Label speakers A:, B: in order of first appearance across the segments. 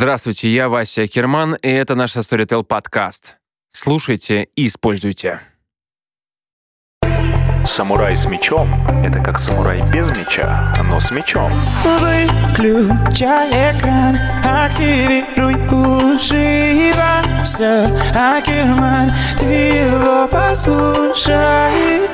A: Здравствуйте, я Вася Керман, и это наш Storytel подкаст. Слушайте и используйте.
B: Самурай с мечом – это как самурай без меча, но с мечом.
C: Выключай экран, активируй уши Вася Акерман, ты его послушай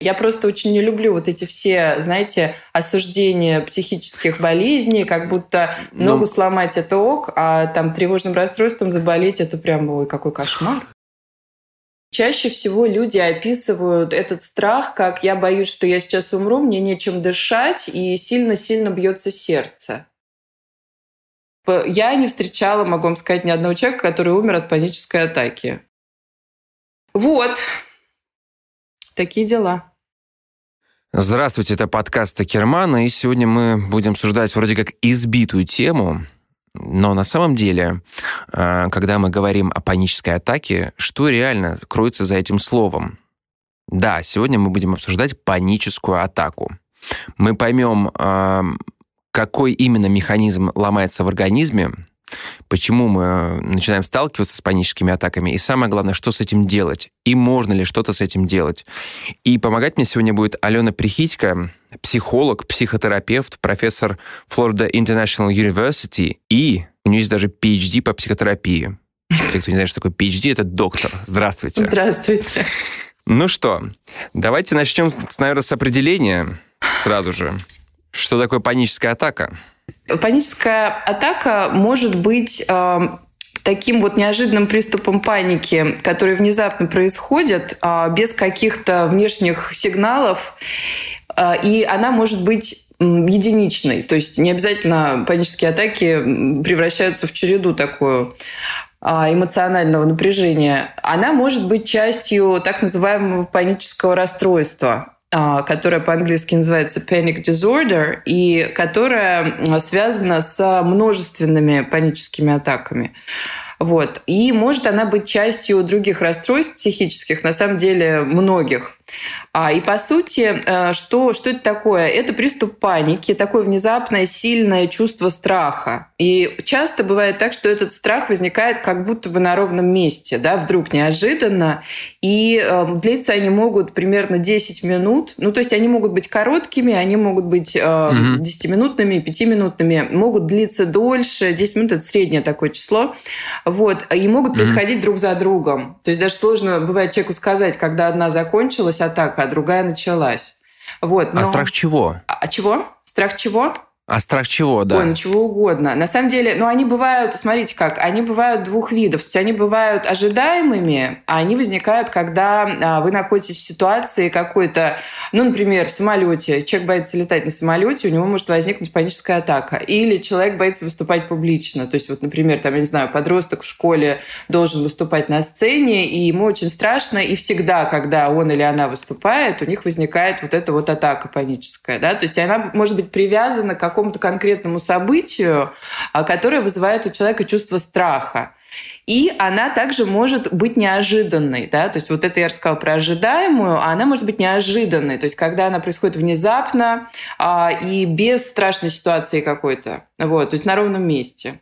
D: Я просто очень не люблю вот эти все, знаете, осуждения психических болезней, как будто ну, ногу сломать это ок, а там тревожным расстройством заболеть это прям, ой, какой кошмар. Чаще всего люди описывают этот страх, как я боюсь, что я сейчас умру, мне нечем дышать, и сильно-сильно бьется сердце. Я не встречала, могу вам сказать, ни одного человека, который умер от панической атаки. Вот. Такие дела.
A: Здравствуйте, это подкаст Кермана, и сегодня мы будем обсуждать вроде как избитую тему, но на самом деле, а, когда мы говорим о панической атаке, что реально кроется за этим словом? Да, сегодня мы будем обсуждать паническую атаку. Мы поймем, а, какой именно механизм ломается в организме, почему мы начинаем сталкиваться с паническими атаками, и самое главное, что с этим делать, и можно ли что-то с этим делать. И помогать мне сегодня будет Алена Прихитько, психолог, психотерапевт, профессор Florida International University, и у нее есть даже PhD по психотерапии. Те, кто не знает, что такое PhD, это доктор. Здравствуйте.
D: Здравствуйте.
A: Ну что, давайте начнем, наверное, с определения сразу же. Что такое паническая атака?
D: Паническая атака может быть э, таким вот неожиданным приступом паники, который внезапно происходит э, без каких-то внешних сигналов, э, и она может быть единичной. То есть не обязательно панические атаки превращаются в череду такую эмоционального напряжения. Она может быть частью так называемого панического расстройства. А, которая по-английски называется panic disorder и которая связана с множественными паническими атаками. Вот. И может она быть частью других расстройств психических, на самом деле многих. А, и по сути, э, что, что это такое? Это приступ паники, такое внезапное сильное чувство страха. И часто бывает так, что этот страх возникает как будто бы на ровном месте, да, вдруг неожиданно. И э, длиться они могут примерно 10 минут. Ну, то есть они могут быть короткими, они могут быть э, угу. 10-минутными, 5-минутными, могут длиться дольше. 10 минут – это среднее такое число. Вот. И могут происходить угу. друг за другом. То есть даже сложно бывает человеку сказать, когда одна закончилась, атака, а другая началась. Вот,
A: а но... А страх чего?
D: А чего? Страх чего?
A: А страх чего, да?
D: Ой, ну чего угодно. На самом деле, ну они бывают, смотрите как, они бывают двух видов. То есть они бывают ожидаемыми, а они возникают, когда а, вы находитесь в ситуации какой-то, ну, например, в самолете. Человек боится летать на самолете, у него может возникнуть паническая атака. Или человек боится выступать публично. То есть вот, например, там, я не знаю, подросток в школе должен выступать на сцене, и ему очень страшно, и всегда, когда он или она выступает, у них возникает вот эта вот атака паническая. Да? То есть она может быть привязана к какому-то конкретному событию, а, которое вызывает у человека чувство страха. И она также может быть неожиданной. Да? То есть вот это я рассказала про ожидаемую, а она может быть неожиданной. То есть когда она происходит внезапно а, и без страшной ситуации какой-то. Вот, то есть на ровном месте.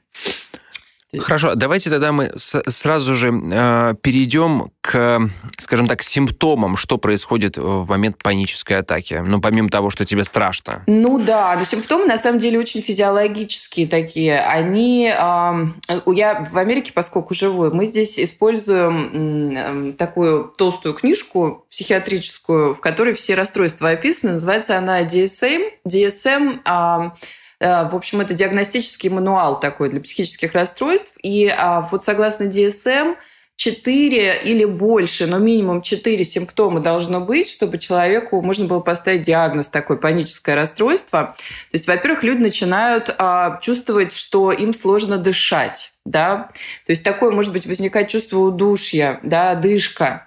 A: Хорошо, давайте тогда мы сразу же э, перейдем к, скажем так, симптомам, что происходит в момент панической атаки. Ну, помимо того, что тебе страшно.
D: Ну да, но симптомы на самом деле очень физиологические такие. Они, э, я в Америке, поскольку живу, мы здесь используем э, такую толстую книжку психиатрическую, в которой все расстройства описаны. Называется она DSM. DSM э, в общем, это диагностический мануал такой для психических расстройств. И а, вот согласно DSM, 4 или больше, но минимум 4 симптома должно быть, чтобы человеку можно было поставить диагноз такой паническое расстройство. То есть, во-первых, люди начинают а, чувствовать, что им сложно дышать да, то есть такое может быть возникать чувство удушья, да, дышка,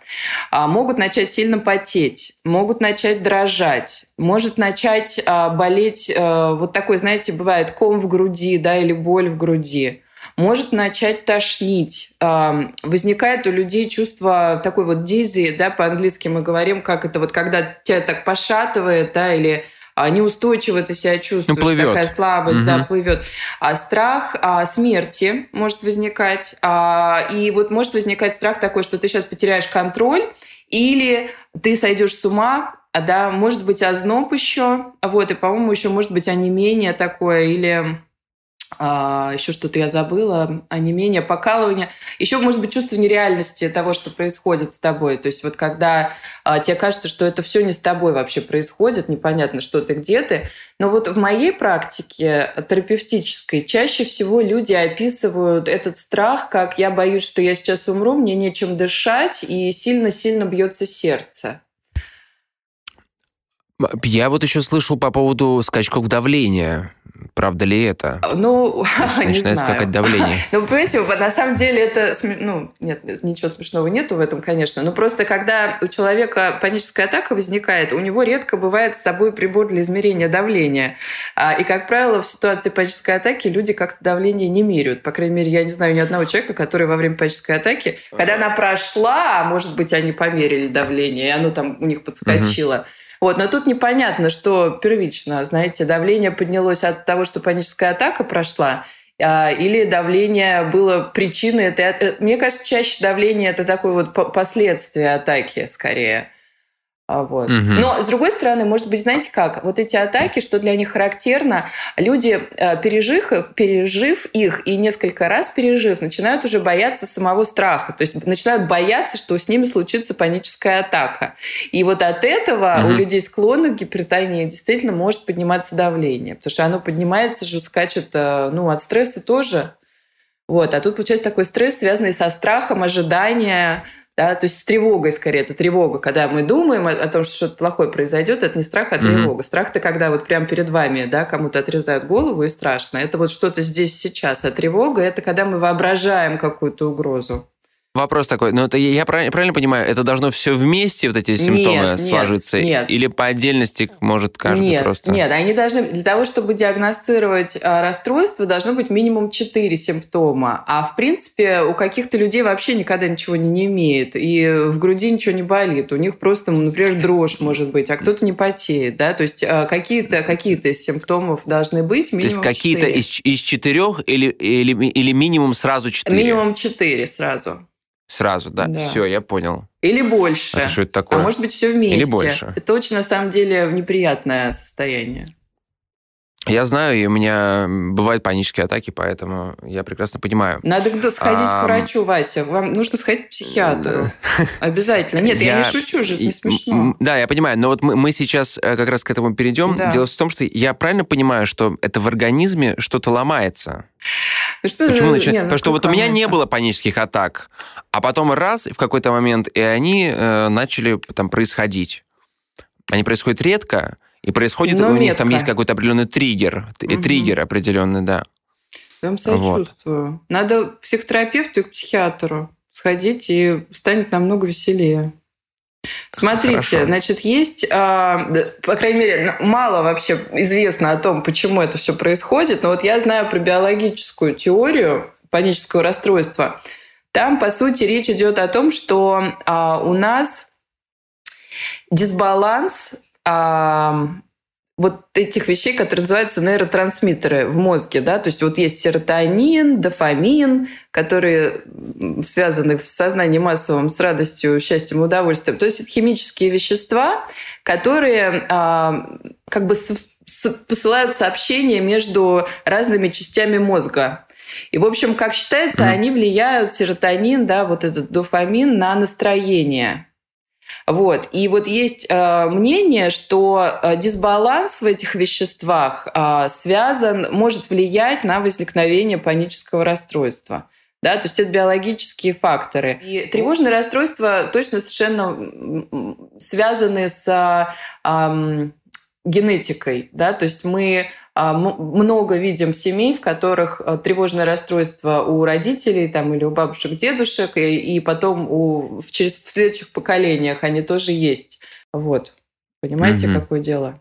D: а, могут начать сильно потеть, могут начать дрожать, может начать а, болеть, а, вот такой, знаете, бывает ком в груди, да, или боль в груди, может начать тошнить. Возникает у людей чувство такой вот дизи, да, по-английски мы говорим, как это вот, когда тебя так пошатывает, да, или а, неустойчиво ты себя чувствуешь, ну,
A: плывет.
D: такая слабость, угу. да, плывет. А страх а, смерти может возникать. А, и вот может возникать страх такой, что ты сейчас потеряешь контроль, или ты сойдешь с ума, да, может быть озноб еще, вот, и, по-моему, еще может быть онемение такое, или а, еще что-то я забыла, а не менее покалывание. Еще может быть чувство нереальности того, что происходит с тобой. То есть вот когда а, тебе кажется, что это все не с тобой вообще происходит, непонятно, что ты, где ты. Но вот в моей практике терапевтической чаще всего люди описывают этот страх, как я боюсь, что я сейчас умру, мне нечем дышать, и сильно-сильно бьется сердце.
A: Я вот еще слышал по поводу скачков давления. Правда ли это?
D: Ну,
A: Начинает
D: не
A: скакать давление.
D: Ну, понимаете, на самом деле это... Ну, нет, ничего смешного нету в этом, конечно. Но просто когда у человека паническая атака возникает, у него редко бывает с собой прибор для измерения давления. А, и, как правило, в ситуации панической атаки люди как-то давление не меряют. По крайней мере, я не знаю ни одного человека, который во время панической атаки, когда она прошла, а может быть, они померили давление, и оно там у них подскочило, угу вот, но тут непонятно, что первично, знаете, давление поднялось от того, что паническая атака прошла, а, или давление было причиной. Это, э, мне кажется, чаще давление это такое вот последствие атаки скорее. А, вот. Угу. Но, с другой стороны, может быть, знаете как? Вот эти атаки, что для них характерно, люди, э, пережив их, пережив их и несколько раз пережив, начинают уже бояться самого страха. То есть начинают бояться, что с ними случится паническая атака. И вот от этого угу. у людей склонных к гипертонии действительно может подниматься давление. Потому что оно поднимается же, скачет э, ну, от стресса тоже. Вот. А тут получается такой стресс, связанный со страхом, ожидания, да, то есть с тревогой скорее, это тревога, когда мы думаем о, о том, что что-то плохое произойдет, это не страх, а тревога. Mm-hmm. Страх-то, когда вот прямо перед вами, да, кому-то отрезают голову и страшно. Это вот что-то здесь сейчас. А тревога – это когда мы воображаем какую-то угрозу.
A: Вопрос такой, ну это я правильно, понимаю, это должно все вместе, вот эти симптомы нет, сложиться?
D: Нет,
A: Или по отдельности может каждый
D: нет,
A: просто?
D: Нет, они должны, для того, чтобы диагностировать а, расстройство, должно быть минимум 4 симптома. А в принципе у каких-то людей вообще никогда ничего не, не имеет, и в груди ничего не болит. У них просто, например, дрожь может быть, а кто-то не потеет. Да? То есть а, какие-то какие из симптомов должны быть минимум
A: То есть какие-то из, из четырех или, или, или минимум сразу четыре?
D: Минимум четыре сразу.
A: Сразу, да? да. Все, я понял.
D: Или больше.
A: А что это такое?
D: А может быть, все вместе.
A: Или больше.
D: Это очень, на самом деле, неприятное состояние.
A: Я знаю, и у меня бывают панические атаки, поэтому я прекрасно понимаю.
D: Надо сходить а, к врачу, Вася. Вам нужно сходить к психиатру. Обязательно. Нет, я, я не шучу же, это не смешно.
A: Да, я понимаю. Но вот мы, мы сейчас э, как раз к этому перейдем. Да. Дело в том, что я правильно понимаю, что это в организме что-то ломается.
D: Ну, что,
A: Почему начинает? Не, ну, Потому что вот у меня не было панических атак, а потом раз, в какой-то момент, и они э, начали там происходить. Они происходят редко, и происходит, Но у метко. них там есть какой-то определенный триггер, угу. триггер определенный, да.
D: Прям сочувствую. Вот. Надо к психотерапевту и к психиатру сходить, и станет намного веселее. Смотрите, Хорошо. значит, есть, а, по крайней мере, мало вообще известно о том, почему это все происходит, но вот я знаю про биологическую теорию панического расстройства. Там, по сути, речь идет о том, что а, у нас дисбаланс а, вот этих вещей, которые называются нейротрансмиттеры в мозге, да, то есть вот есть серотонин, дофамин, которые связаны в сознании массовом с радостью, счастьем, удовольствием. То есть это химические вещества, которые а, как бы посылают сообщения между разными частями мозга. И, в общем, как считается, mm-hmm. они влияют, серотонин, да, вот этот дофамин, на настроение. Вот. И вот есть э, мнение, что э, дисбаланс в этих веществах э, связан, может влиять на возникновение панического расстройства. Да, то есть это биологические факторы. И тревожные расстройства точно совершенно связаны с э, генетикой. Да? То есть мы а, много видим семей, в которых а, тревожное расстройство у родителей там, или у бабушек, дедушек, и, и потом у, в, через, в следующих поколениях они тоже есть. Вот. Понимаете, угу. какое дело?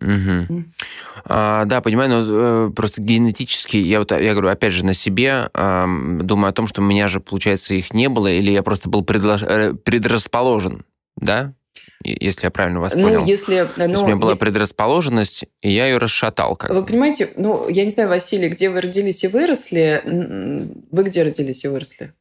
A: Мгм. А, да, понимаю, но э, просто генетически, я вот, я говорю, опять же, на себе ам, думаю о том, что у меня же, получается, их не было, или я просто был предло- э, предрасположен, да? Если я правильно вас понял.
D: Ну, если...
A: То есть
D: ну,
A: у меня была
D: я-
A: предрасположенность, и я ее расшатал. Как
D: Вы понимаете, ну, я не знаю, Василий, где вы родились и выросли. Вы где родились и выросли?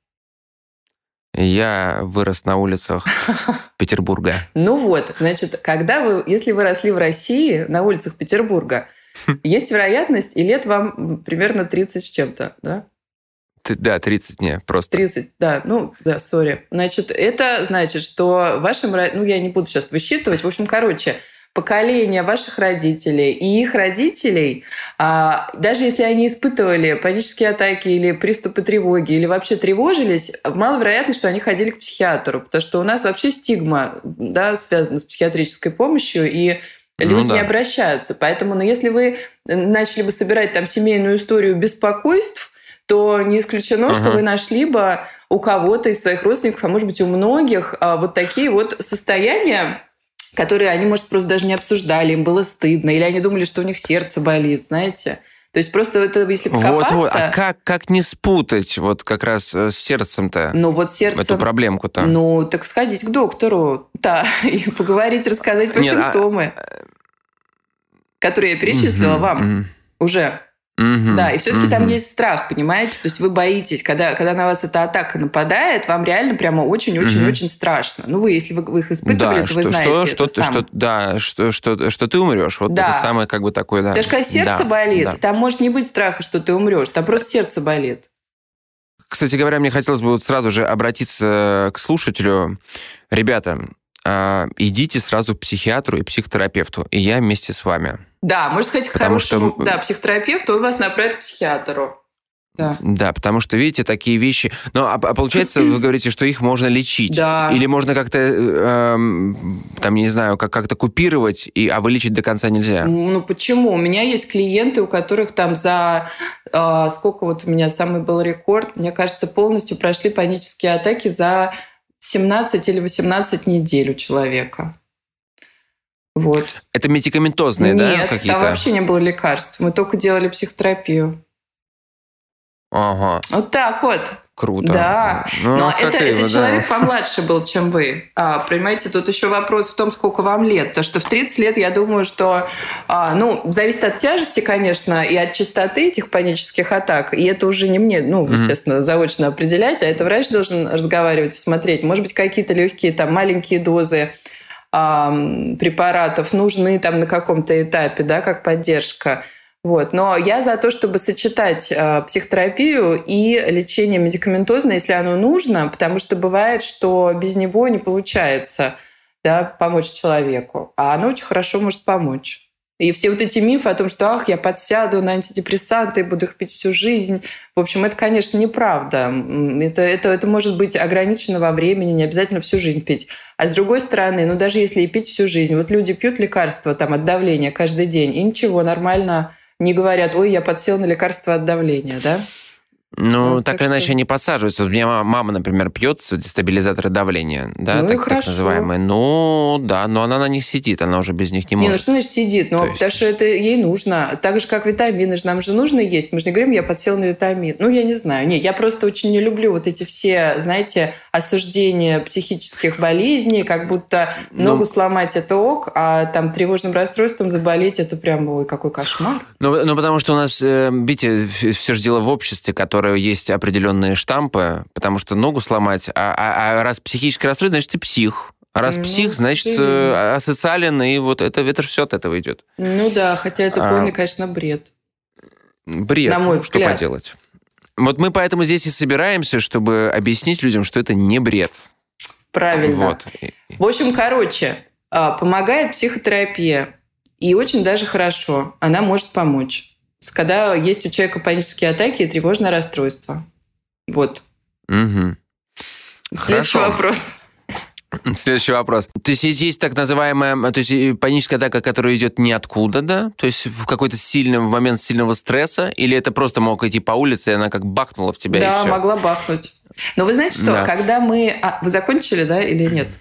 A: Я вырос на улицах Петербурга.
D: Ну вот, значит, когда вы, если вы росли в России, на улицах Петербурга, есть вероятность, и лет вам примерно 30 с чем-то, да?
A: Да, 30 мне просто.
D: 30, да, ну, да, сори. Значит, это значит, что вашим, ну, я не буду сейчас высчитывать, в общем, короче, поколение ваших родителей и их родителей, а, даже если они испытывали панические атаки или приступы тревоги, или вообще тревожились, маловероятно, что они ходили к психиатру, потому что у нас вообще стигма да, связана с психиатрической помощью, и
A: Ну
D: люди
A: да.
D: не обращаются. Поэтому, ну, если вы начали бы собирать там семейную историю беспокойств, то не исключено, что
A: Ага.
D: вы нашли бы у кого-то из своих родственников, а может быть у многих, а, вот такие вот состояния, которые они, может, просто даже не обсуждали, им было стыдно, или они думали, что у них сердце болит, знаете. То есть просто это, если покопаться...
A: Вот, вот. А как, как не спутать вот как раз э, с сердцем-то
D: Ну вот сердце...
A: эту проблемку-то?
D: Ну, так сходить к доктору, да, и поговорить, рассказать про
A: Нет, а-
D: симптомы, которые я перечислила
A: Мгм,
D: вам
A: мгм,
D: уже. Да, и все-таки там есть страх, понимаете? То есть вы боитесь, когда, когда на вас эта атака нападает, вам реально прямо очень-очень-очень страшно. Ну, вы, если вы, вы их испытывали,
A: Да,
D: то
A: что,
D: вы знаете
A: что,
D: это
A: что,
D: сам.
A: что, да, что, что, что ты умрешь. Вот
D: Да.
A: это самое как бы такое, да.
D: Что когда сердце
A: Да,
D: болит,
A: да.
D: там может не быть страха, что ты умрешь, там просто сердце болит.
A: Кстати говоря, мне хотелось бы вот сразу же обратиться к слушателю. Ребята, а, идите сразу к психиатру и психотерапевту, и я вместе с вами.
D: Да, можно сказать,
A: Потому что-
D: хорошему да, психотерапевту, он вас направит к психиатру. Да.
A: Да, потому что, видите, такие вещи... Ну, а, а получается, вы говорите, что их можно лечить.
D: Да.
A: Или можно как-то, э, эм, там, не знаю, как- как-то купировать, и, а вылечить до конца нельзя.
D: Ну почему? У меня есть клиенты, у которых там за э, сколько вот у меня самый был рекорд, мне кажется, полностью прошли панические атаки за 17 или 18 недель у человека. Вот.
A: Это медикаментозные, да,
D: Нет,
A: какие-то?
D: там вообще не было лекарств. Мы только делали психотерапию.
A: Ага,
D: Вот так вот.
A: круто.
D: Да.
A: Ну,
D: Но это, это
A: да.
D: человек помладше был, чем вы. А, понимаете, тут еще вопрос в том, сколько вам лет. То, что в 30 лет, я думаю, что... а, ну, зависит от тяжести, конечно, и от частоты этих панических атак. И это уже не мне, ну, естественно, заочно определять, а это врач должен разговаривать и смотреть. Может быть, какие-то легкие, там, маленькие дозы ам, препаратов нужны там на каком-то этапе, да, как поддержка. Вот. Но я за то, чтобы сочетать э, психотерапию и лечение медикаментозное, если оно нужно, потому что бывает, что без него не получается да, помочь человеку. А оно очень хорошо может помочь. И все вот эти мифы о том, что ах, я подсяду на антидепрессанты и буду их пить всю жизнь, в общем, это, конечно, неправда. Это, это, это может быть ограничено во времени, не обязательно всю жизнь пить. А с другой стороны, ну даже если и пить всю жизнь, вот люди пьют лекарства там, от давления каждый день, и ничего, нормально не говорят, ой, я подсел на лекарство от давления, да?
A: Ну,
D: Вот,
A: так
D: так
A: или иначе
D: что-
A: они подсаживаются. Вот у меня мама, например, пьет стабилизаторы давления, да,
D: Ну
A: так, так называемые. Ну, да, но она на них сидит, она уже без них не
D: Не, ну
A: может.
D: что значит сидит? Ну,
A: То есть-
D: потому что это ей нужно. Так же, как витамины же нам же нужно есть. Мы же не говорим, я подсел на витамин. Ну, я не знаю. Не, я просто очень не люблю вот эти все, знаете, осуждения психических болезней, как будто
A: Ну-
D: ногу сломать это ок, а там тревожным расстройством заболеть это прям, ой, какой кошмар.
A: Ну, ну, потому что у нас, э, видите, все же дело в обществе, которое есть определенные штампы, потому что ногу сломать, а, а- а раз психическое расстройство, значит, ты псих. А раз
D: Ну,
A: псих, значит, э, асоциален, и вот это, это все от этого идет.
D: Ну да, хотя это
A: А.
D: полный, конечно, бред.
A: Бред,
D: На мой
A: ну, что
D: взгляд.
A: поделать. Вот мы поэтому здесь и собираемся, чтобы объяснить людям, что это не бред.
D: Правильно.
A: Вот.
D: В общем, короче, а, помогает психотерапия. И очень даже хорошо. Она может помочь. Когда есть у человека панические атаки и тревожное расстройство. Вот.
A: Мгм.
D: Следующий
A: Хорошо.
D: вопрос.
A: Следующий вопрос. То есть есть- так называемая, то есть и паническая атака, которая идет ниоткуда, да? То есть в какой-то сильный в момент сильного стресса, или это просто мог идти по улице, и она как бахнула в тебя, и
D: да,
A: все?
D: могла бахнуть. Но вы знаете что,
A: Да.
D: когда мы... а, вы закончили, да, или нет?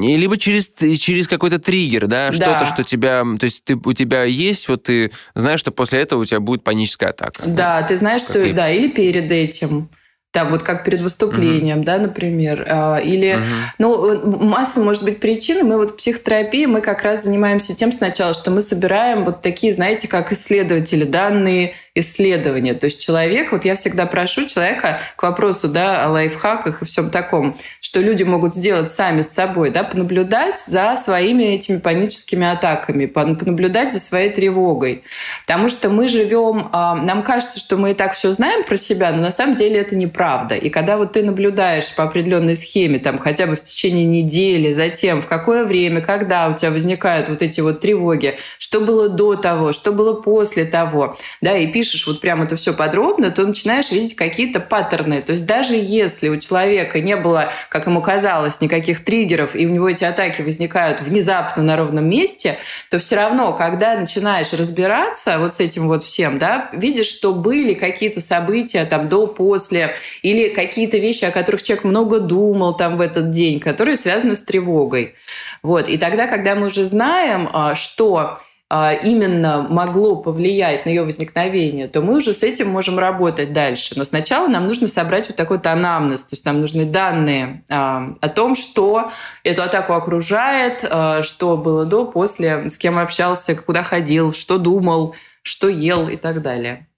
A: И Либо через, через какой-то триггер, да,
D: Да.
A: что-то, что тебя... То есть ты, у тебя есть, вот ты знаешь, что после этого у тебя будет паническая атака.
D: Да, ты знаешь, что...
A: Какие?
D: Да, или перед этим. Там вот как перед выступлением, да, например. А, Или...
A: Мгм.
D: Ну, масса может быть причин. и Мы вот в психотерапии, мы как раз занимаемся тем сначала, что мы собираем вот такие, знаете, как исследователи, данные исследования. То есть человек, вот я всегда прошу человека к вопросу, да, о лайфхаках и всем таком, что люди могут сделать сами с собой, да, понаблюдать за своими этими паническими атаками, пон- понаблюдать за своей тревогой. Потому что мы живем, а, нам кажется, что мы и так все знаем про себя, но на самом деле это неправда. И когда вот ты наблюдаешь по определенной схеме, там хотя бы в течение недели, затем в какое время, когда у тебя возникают вот эти вот тревоги, что было до того, что было после того, да, и пишешь вот прям это все подробно, то начинаешь видеть какие-то паттерны. То есть даже если у человека не было, как ему казалось, никаких триггеров, и у него эти атаки возникают внезапно на ровном месте, то все равно, когда начинаешь разбираться вот с этим вот всем, да, видишь, что были какие-то события там до, после, или какие-то вещи, о которых человек много думал там в этот день, которые связаны с тревогой. Вот. И тогда, когда мы уже знаем, а, что именно могло повлиять на ее возникновение, то мы уже с этим можем работать дальше. Но сначала нам нужно собрать вот такой-то анамнез, то есть нам нужны данные а, о том, что эту атаку окружает, а, что было до, после, с кем общался, куда ходил, что думал, что ел и так далее.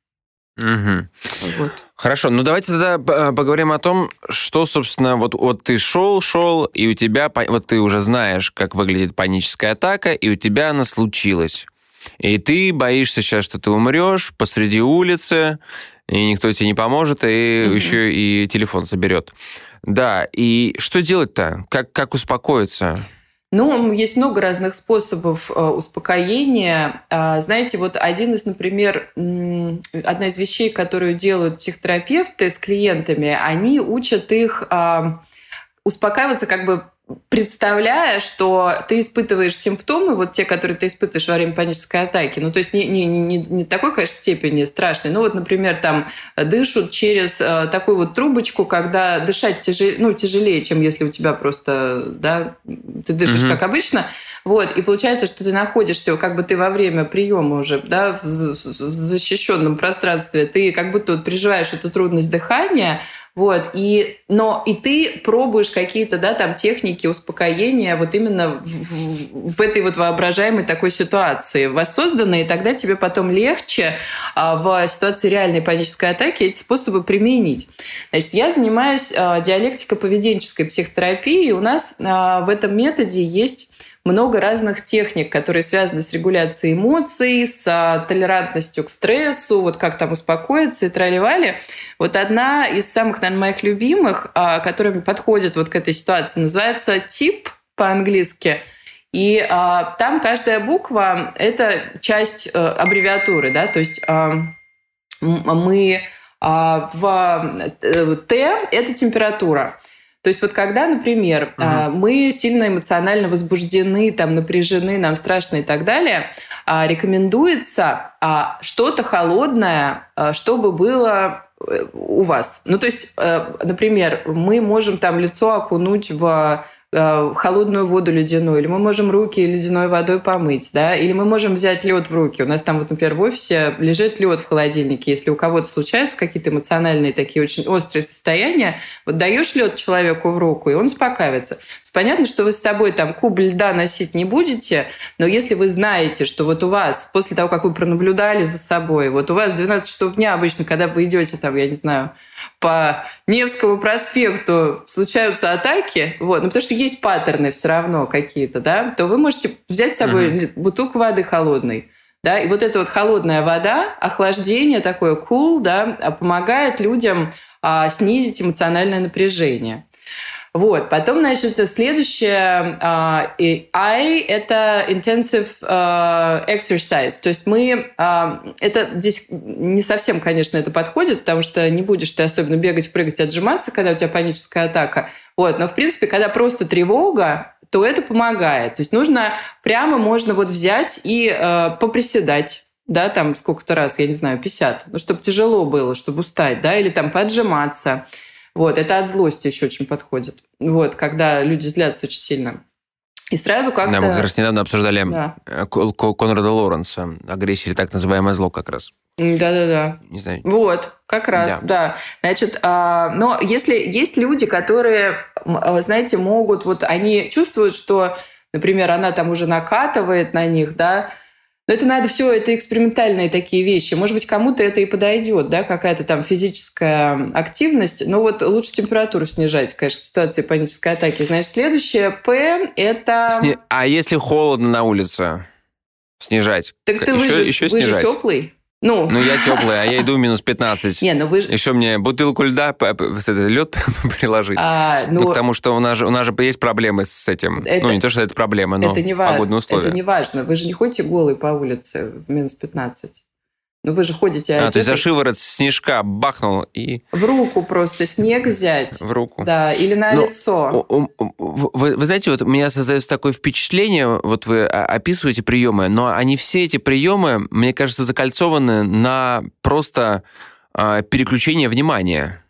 A: Мгм.
D: Вот.
A: Хорошо, ну давайте тогда э, поговорим о том, что, собственно, вот, вот ты шел, шел, и у тебя, вот ты уже знаешь, как выглядит паническая атака, и у тебя она случилась. И ты боишься сейчас, что ты умрешь посреди улицы, и никто тебе не поможет, и
D: Мгм.
A: еще и телефон заберет. Да, и что делать-то? Как, как успокоиться?
D: Ну, есть много разных способов э, успокоения. А, Знаете, вот один из, например, одна из вещей, которую делают психотерапевты с клиентами, они учат их успокаиваться как бы представляя, что ты испытываешь симптомы, вот те, которые ты испытываешь во время панической атаки, ну, то есть не, не, не, не такой, конечно, степени страшной, ну, вот, например, там дышат через э, такую вот трубочку, когда дышать тяжелее, ну, тяжелее, чем если у тебя просто, да, ты дышишь
A: Мгм.
D: как обычно, вот, и получается, что ты находишься, как бы ты во время приема уже, да, в, в защищенном пространстве, ты как будто вот переживаешь эту трудность дыхания, вот, и, но и ты пробуешь какие-то, да, там техники успокоения вот именно в, в- этой вот воображаемой такой ситуации воссозданной, и тогда тебе потом легче а, в ситуации реальной панической атаки эти способы применить. Значит, я занимаюсь а, диалектико-поведенческой психотерапией, и у нас а, в этом методе есть много разных техник, которые связаны с регуляцией эмоций, с а, толерантностью к стрессу, вот как там успокоиться и тролливали. Вот одна из самых, наверное, моих любимых, а, которая подходит вот к этой ситуации, называется тип по-английски. И а, там каждая буква – это часть э, аббревиатуры, да, то есть а, мы а, в э, Т – это температура. То есть вот когда, например, а, мы сильно эмоционально возбуждены, там, напряжены, нам страшно и так далее, а, рекомендуется а, что-то холодное, чтобы было э, у вас. Ну, то есть, э, например, мы можем там лицо окунуть в э, холодную воду ледяную, или мы можем руки ледяной водой помыть, да, или мы можем взять лед в руки. У нас там вот, например, в офисе лежит лед в холодильнике. Если у кого-то случаются какие-то эмоциональные такие очень острые состояния, вот даешь лед человеку в руку, и он успокаивается. Понятно, что вы с собой там куб льда носить не будете, но если вы знаете, что вот у вас, после того, как вы пронаблюдали за собой, вот у вас 12 часов дня обычно, когда вы идете там, я не знаю, по Невскому проспекту случаются атаки, вот, ну, потому что есть паттерны все равно какие-то, да, то вы можете взять с собой бутылку воды холодной, да, и вот эта вот холодная вода, охлаждение такое cool, да, а помогает людям а, снизить эмоциональное напряжение. Вот. Потом, значит, следующее и I – это intensive а, exercise. То есть мы… а, это здесь не совсем, конечно, это подходит, потому что не будешь ты особенно бегать, прыгать, отжиматься, когда у тебя паническая атака. Вот. Но, в принципе, когда просто тревога, то это помогает. То есть нужно прямо можно вот взять и э, поприседать да, там сколько-то раз, я не знаю, 50, ну, чтобы тяжело было, чтобы устать, да, или там поджиматься. Вот, это от злости еще очень подходит. Вот, когда люди злятся очень сильно. И сразу как-то...
A: Да, мы как раз недавно обсуждали
D: Да.
A: э, Ко- Ко- Конрада Лоренса, агрессия или так называемое зло как раз.
D: Да-да-да.
A: Не знаю.
D: Вот, как раз, да. Значит, а, но если есть люди, которые, а, знаете, могут, вот они чувствуют, что, например, она там уже накатывает на них, да, но это надо все, это экспериментальные такие вещи. Может быть, кому-то это и подойдет, да, какая-то там физическая активность. Но вот лучше температуру снижать, конечно, в ситуации панической атаки. Значит, следующее П – это...
A: Сни- А если холодно на улице? Снижать.
D: Так ты
A: еще,
D: вы, же,
A: еще снижать.
D: теплый. Ну,
A: Ну, я теплый, а я иду минус 15.
D: не, ну вы же...
A: Еще мне бутылку льда, лед приложить.
D: а,
A: Ну,
D: ну,
A: потому что у нас же, у нас же есть проблемы с этим.
D: Это-
A: ну, не то, что это проблема, но
D: это не важно.
A: погодные условия.
D: Это не важно. Вы же не ходите голый по улице в минус 15. Ну, вы же ходите
A: А, то есть за шиворот снежка бахнул и
D: в руку просто снег взять.
A: в руку.
D: Да, или на
A: Ну,
D: лицо.
A: Вы, вы знаете, вот у меня создается такое впечатление, вот вы описываете приемы, но они все эти приемы, мне кажется, закольцованы на просто а, переключение внимания.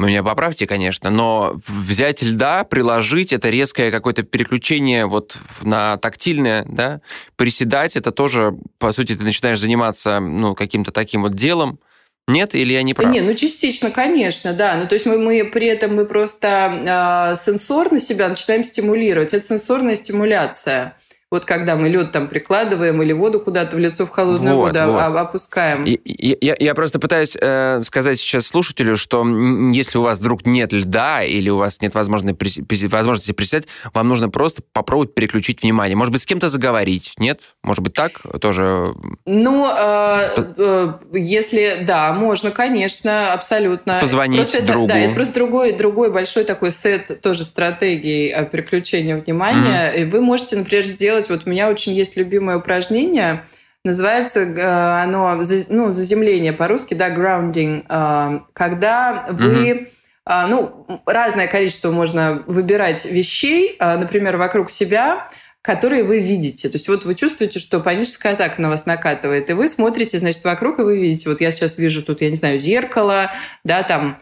A: Вы меня поправьте, конечно, но взять льда, приложить, это резкое какое-то переключение вот на тактильное, да, приседать, это тоже, по сути, ты начинаешь заниматься, ну, каким-то таким вот делом. Нет, или я не прав?
D: Не, ну частично, конечно, да. Ну, то есть мы, мы при этом мы просто э, сенсорно себя начинаем стимулировать. Это сенсорная стимуляция. Вот когда мы лед там прикладываем или воду куда-то в лицо в холодную
A: Вот,
D: воду
A: вот.
D: а- опускаем.
A: И- и- Я, я просто пытаюсь э, сказать сейчас слушателю, что если у вас вдруг нет льда или у вас нет возможности, возможности приседать, вам нужно просто попробовать переключить внимание. Может быть, с кем-то заговорить, нет? Может быть, так тоже?
D: Ну, э, э, если да, можно, конечно, абсолютно.
A: Позвонить
D: Просто это-
A: другу.
D: да, это просто другой, другой большой такой сет тоже стратегий э, переключения внимания. И вы можете, например, сделать. Вот у меня очень есть любимое упражнение. Называется э, оно ну, заземление по-русски, да, grounding. э, Когда вы а, ну, разное количество можно выбирать вещей, а, например, вокруг себя, которые вы видите. То есть вот вы чувствуете, что паническая атака на вас накатывает, и вы смотрите, значит, вокруг, и вы видите, вот я сейчас вижу тут, я не знаю, зеркало, да, там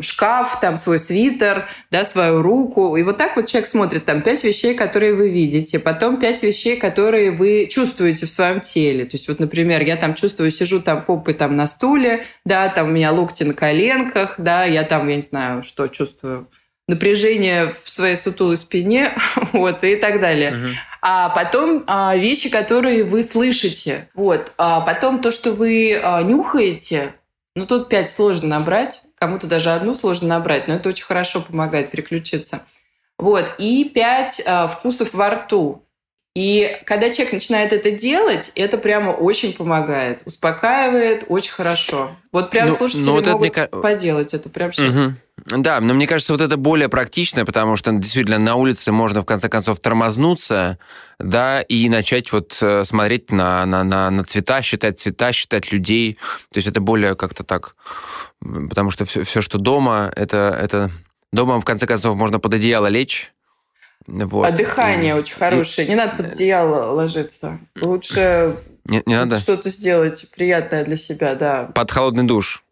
D: шкаф, там свой свитер, да, свою руку. И вот так вот человек смотрит, там пять вещей, которые вы видите, потом пять вещей, которые вы чувствуете в своем теле. То есть вот, например, я там чувствую, сижу там попой там на стуле, да, там у меня локти на коленках, да, я там, я не знаю, что чувствую, напряжение в своей сутулой спине, вот, и так далее. А потом а, вещи, которые вы слышите. Вот. А потом то, что вы а, нюхаете, ну тут пять сложно набрать, кому-то даже одну сложно набрать, но это очень хорошо помогает переключиться. Вот. И пять а, вкусов во рту. И когда человек начинает это делать, это прямо очень помогает, успокаивает очень хорошо. Вот прям
A: Ну,
D: слушатели
A: ну, вот это
D: могут
A: ка-
D: поделать это прямо сейчас.
A: Мгм. Да, но мне кажется, вот это более практично, потому что действительно на улице можно в конце концов тормознуться, да, и начать вот э, смотреть на, на, на, на цвета, считать цвета, считать людей. То есть это более как-то так, потому что все, все что дома, это, это дома в конце концов можно под одеяло лечь. Вот.
D: а дыхание
A: И-
D: очень хорошее. Не надо под одеяло ложиться. Лучше
A: Не, не надо?
D: что-то сделать приятное для себя, да.
A: Под холодный душ.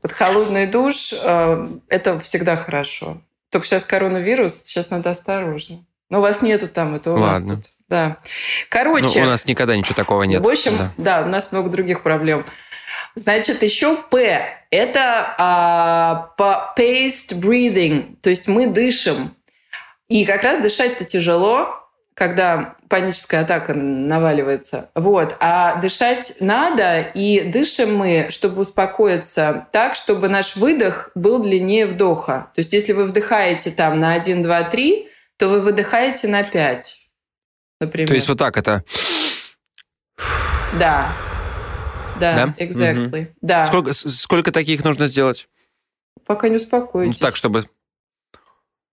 D: Под холодный душ э, это всегда хорошо. Только сейчас коронавирус, сейчас надо осторожно. Но у вас нету там, это у
A: Ладно.
D: тут. Да.
A: Ну,
D: Короче,
A: у нас никогда ничего такого нет.
D: в общем,
A: Да.
D: да. у нас много других проблем. Значит, еще П. Это а, paced breathing. То есть мы дышим. И как раз дышать-то тяжело, когда паническая атака наваливается. Вот. А дышать надо, и дышим мы, чтобы успокоиться так, чтобы наш выдох был длиннее вдоха. То есть если вы вдыхаете там на 1, 2, 3, то вы выдыхаете на 5. Например.
A: То есть вот так это.
D: Да. Да,
A: Да?
D: exactly. Да.
A: Сколько, сколько таких нужно сделать?
D: Пока не
A: Ну,
D: успокоитесь.
A: так, чтобы...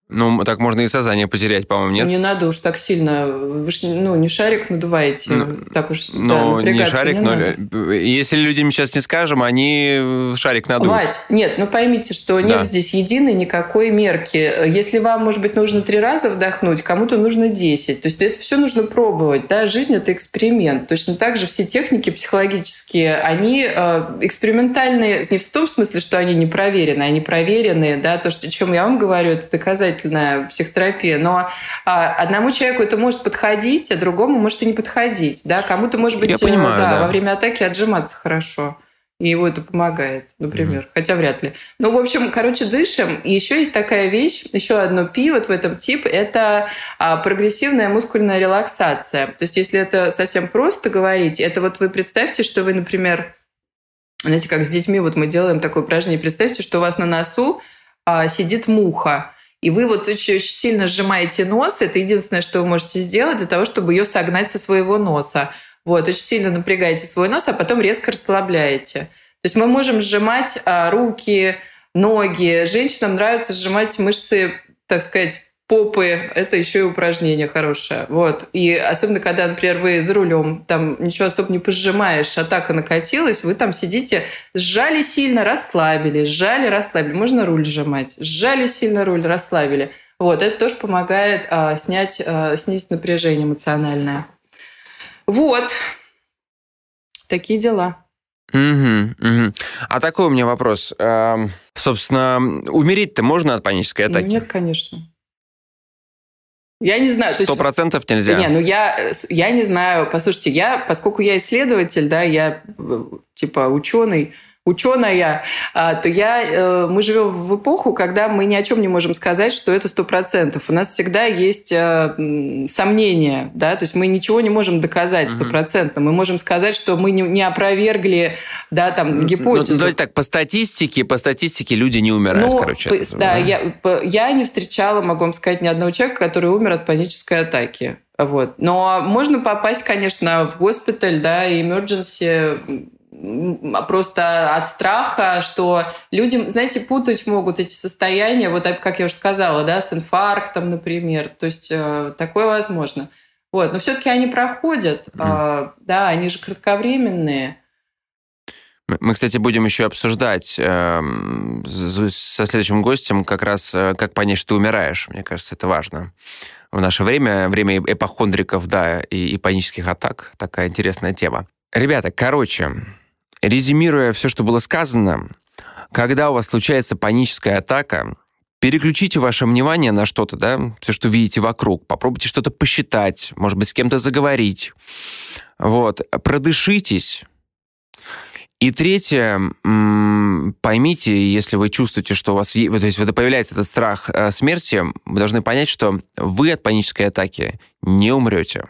A: Ну, так можно и сознание потерять, по-моему, нет?
D: Не надо уж так сильно. Вы ж, ну, не шарик надуваете.
A: Ну,
D: так уж да,
A: Но не
D: напрягаться
A: шарик,
D: не
A: но
D: надо.
A: если людям сейчас не скажем, они шарик надуют.
D: Вась, нет, ну поймите, что нет
A: Да.
D: здесь единой никакой мерки. Если вам, может быть, нужно три раза вдохнуть, кому-то нужно 10. То есть это все нужно пробовать. Да? Жизнь – это эксперимент. Точно так же все техники психологические, они э, экспериментальные не в том смысле, что они не проверены, они проверенные. Да? То, что, о чем я вам говорю, это доказательная психотерапия. Но а, одному человеку это может подходить, а другому может и не подходить. Да? Кому-то, может быть,
A: Я
D: э,
A: понимаю,
D: да,
A: да.
D: во время атаки отжиматься хорошо. И его это помогает, например. Хотя вряд ли. Ну, в общем, короче, дышим. И еще есть такая вещь, еще одно пи вот в этом тип, это а, прогрессивная мускульная релаксация. То есть, если это совсем просто говорить, это вот вы представьте, что вы, например, знаете, как с детьми вот мы делаем такое упражнение, представьте, что у вас на носу а, сидит муха, и вы вот очень, очень сильно сжимаете нос, это единственное, что вы можете сделать для того, чтобы ее согнать со своего носа. Вот, очень сильно напрягаете свой нос, а потом резко расслабляете. То есть мы можем сжимать а, руки, ноги. Женщинам нравится сжимать мышцы, так сказать, попы. Это еще и упражнение хорошее. Вот. И особенно, когда, например, вы за рулем, там ничего особо не пожимаешь, атака накатилась, вы там сидите, сжали сильно, расслабили, сжали, расслабили. Можно руль сжимать. Сжали сильно руль, расслабили. Вот, это тоже помогает а, снять, а, снизить напряжение эмоциональное. Вот. Такие дела.
A: Мгм, мгм. А такой у меня вопрос. Эм, Собственно, умереть-то можно от панической атаки?
D: Нет, конечно. Я не знаю.
A: Сто процентов нельзя.
D: Не, ну я, я не знаю. Послушайте, я, поскольку я исследователь, да, я э, типа ученый, ученая, а, то я, э, мы живем в эпоху, когда мы ни о чем не можем сказать, что это сто процентов. У нас всегда есть э, сомнения, да, то есть мы ничего не можем доказать стопроцентно. Мы можем сказать, что мы не, опровергли, да, там,
A: Ну,
D: гипотезу.
A: давайте так, по статистике, по статистике люди не умирают,
D: Ну,
A: короче.
D: п-
A: от этого,
D: да, я, я не встречала, могу вам сказать, ни одного человека, который умер от панической атаки. Вот. Но можно попасть, конечно, в госпиталь, да, и emergency просто от страха, что люди, знаете, путать могут эти состояния, вот как я уже сказала, да, с инфарктом, например. То есть э, такое возможно. Вот. Но все-таки они проходят, э, да, они же кратковременные.
A: Мы, кстати, будем еще обсуждать з- со следующим гостем как раз, э, как понять, что ты умираешь. Мне кажется, это важно. В наше время, время эпохондриков, да, и, и панических атак, такая интересная тема. Ребята, короче, резюмируя все, что было сказано, когда у вас случается паническая атака, переключите ваше внимание на что-то, да, все, что видите вокруг. Попробуйте что-то посчитать, может быть, с кем-то заговорить. Вот, продышитесь, и третье, поймите, если вы чувствуете, что у вас то есть, вот появляется этот страх э, смерти, вы должны понять, что вы от панической атаки не умрете.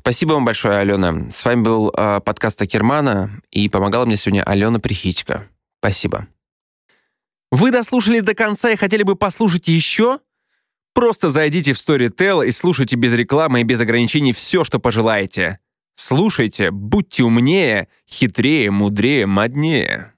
A: Спасибо вам большое, Алена. С вами был э, подкаст Акермана, и помогала мне сегодня Алена Прихитько. Спасибо. Вы дослушали до конца и хотели бы послушать еще? Просто зайдите в Storytel и слушайте без рекламы и без ограничений все, что пожелаете. Слушайте, будьте умнее, хитрее, мудрее, моднее.